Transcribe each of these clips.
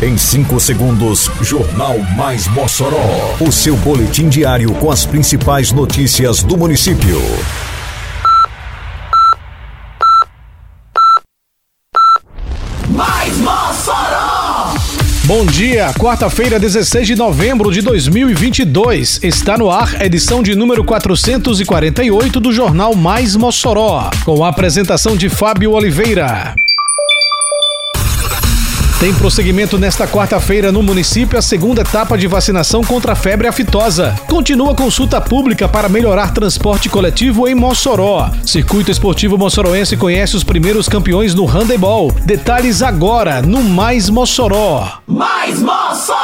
Em 5 segundos, Jornal Mais Mossoró. O seu boletim diário com as principais notícias do município. Mais Mossoró! Bom dia, quarta-feira, 16 de novembro de 2022. Está no ar edição de número 448 do Jornal Mais Mossoró, com a apresentação de Fábio Oliveira. Tem prosseguimento nesta quarta-feira no município a segunda etapa de vacinação contra a febre aftosa. Continua a consulta pública para melhorar transporte coletivo em Mossoró. Circuito Esportivo Mossoroense conhece os primeiros campeões no handebol. Detalhes agora no Mais Mossoró. Mais Mossoró!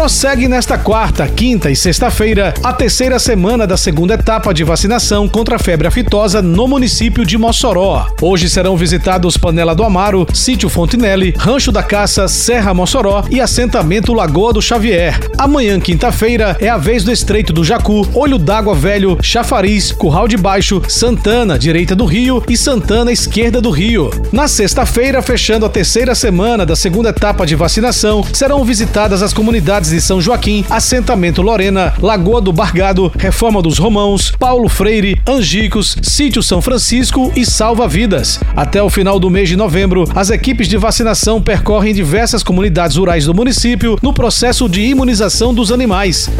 Prossegue nesta quarta, quinta e sexta-feira a terceira semana da segunda etapa de vacinação contra a febre aftosa no município de Mossoró. Hoje serão visitados Panela do Amaro, Sítio Fontinelli, Rancho da Caça, Serra Mossoró e assentamento Lagoa do Xavier. Amanhã, quinta-feira, é a vez do Estreito do Jacu, Olho d'Água Velho, Chafariz, Curral de Baixo, Santana, direita do Rio e Santana, esquerda do Rio. Na sexta-feira, fechando a terceira semana da segunda etapa de vacinação, serão visitadas as comunidades de São Joaquim, Assentamento Lorena, Lagoa do Bargado, Reforma dos Romãos, Paulo Freire, Angicos, Sítio São Francisco e Salva Vidas. Até o final do mês de novembro, as equipes de vacinação percorrem diversas comunidades rurais do município no processo de imunização dos animais.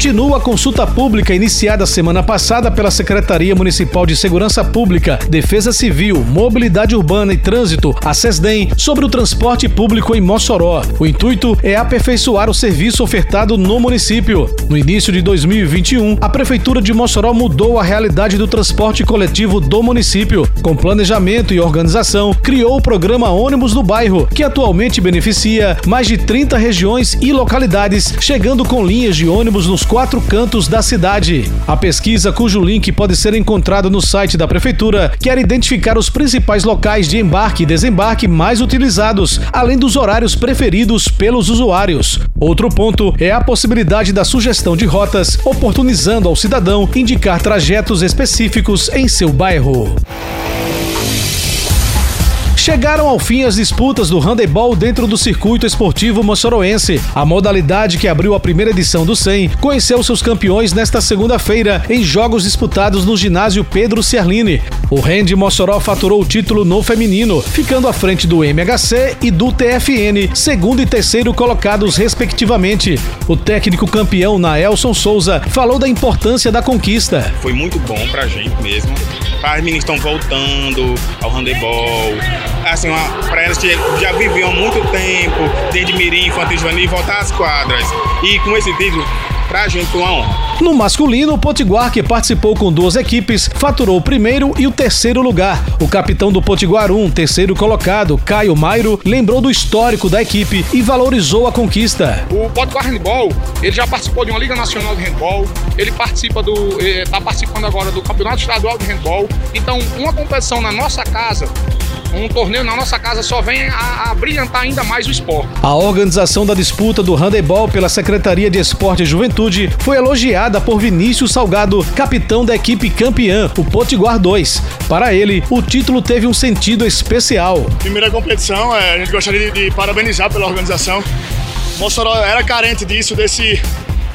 Continua a consulta pública iniciada semana passada pela Secretaria Municipal de Segurança Pública, Defesa Civil, Mobilidade Urbana e Trânsito, a SESDEM, sobre o transporte público em Mossoró. O intuito é aperfeiçoar o serviço ofertado no município. No início de 2021, a Prefeitura de Mossoró mudou a realidade do transporte coletivo do município. Com planejamento e organização, criou o programa Ônibus do Bairro, que atualmente beneficia mais de 30 regiões e localidades, chegando com linhas de ônibus nos quatro cantos da cidade. A pesquisa, cujo link pode ser encontrado no site da Prefeitura, quer identificar os principais locais de embarque e desembarque mais utilizados, além dos horários preferidos pelos usuários. Outro ponto é a possibilidade da sugestão de rotas, oportunizando ao cidadão indicar trajetos específicos em seu bairro. Chegaram ao fim as disputas do handebol dentro do circuito esportivo moçoroense. A modalidade que abriu a primeira edição do 100 conheceu seus campeões nesta segunda-feira em jogos disputados no ginásio Pedro Ciarline. O Rende Mossoró faturou o título no feminino, ficando à frente do MHC e do TFN, segundo e terceiro colocados respectivamente. O técnico campeão Naelson Souza falou da importância da conquista. Foi muito bom pra gente mesmo. As meninas estão voltando ao handebol. Assim, para elas que já viviam há muito tempo, desde Mirim, Infantil Juvenil, voltar às quadras. E com esse título, pra gente foi uma honra. No masculino, o Potiguar, que participou com duas equipes, faturou o primeiro e o terceiro lugar. O capitão do Potiguar 1, terceiro colocado, Caio Mairo, lembrou do histórico da equipe e valorizou a conquista. O Potiguar Handball, ele já participou de uma Liga Nacional de Handball, ele participa do. está participando agora do Campeonato Estadual de Handball. Então, uma competição na nossa casa um torneio na nossa casa só vem a, a, brilhantar ainda mais o esporte. A organização da disputa do handebol pela Secretaria de Esporte e Juventude foi elogiada por Vinícius Salgado, capitão da equipe campeã, o Potiguar 2. Para ele, o título teve um sentido especial. Primeira competição, é, a gente gostaria de, de parabenizar pela organização. Mossoró era carente disso, desse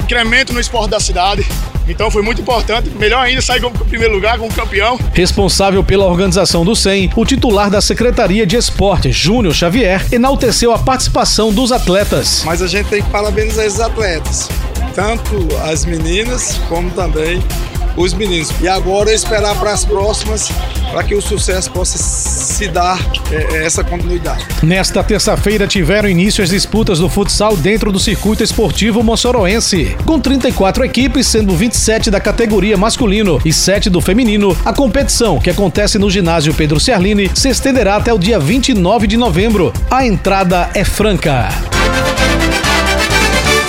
incremento no esporte da cidade. Então foi muito importante. Melhor ainda sair como primeiro lugar, como campeão. Responsável pela organização do 100, o titular da Secretaria de Esporte, Júnior Xavier, enalteceu a participação dos atletas. Mas a gente tem que parabenizar esses atletas, tanto as meninas como também os meninos. E agora esperar para as próximas para que o sucesso possa se dar é, essa continuidade. Nesta terça-feira tiveram início as disputas do futsal dentro do circuito esportivo moçoroense. Com 34 equipes, sendo 27 da categoria masculino e 7 do feminino, a competição, que acontece no ginásio Pedro Ciarline, se estenderá até o dia 29 de novembro. A entrada é franca.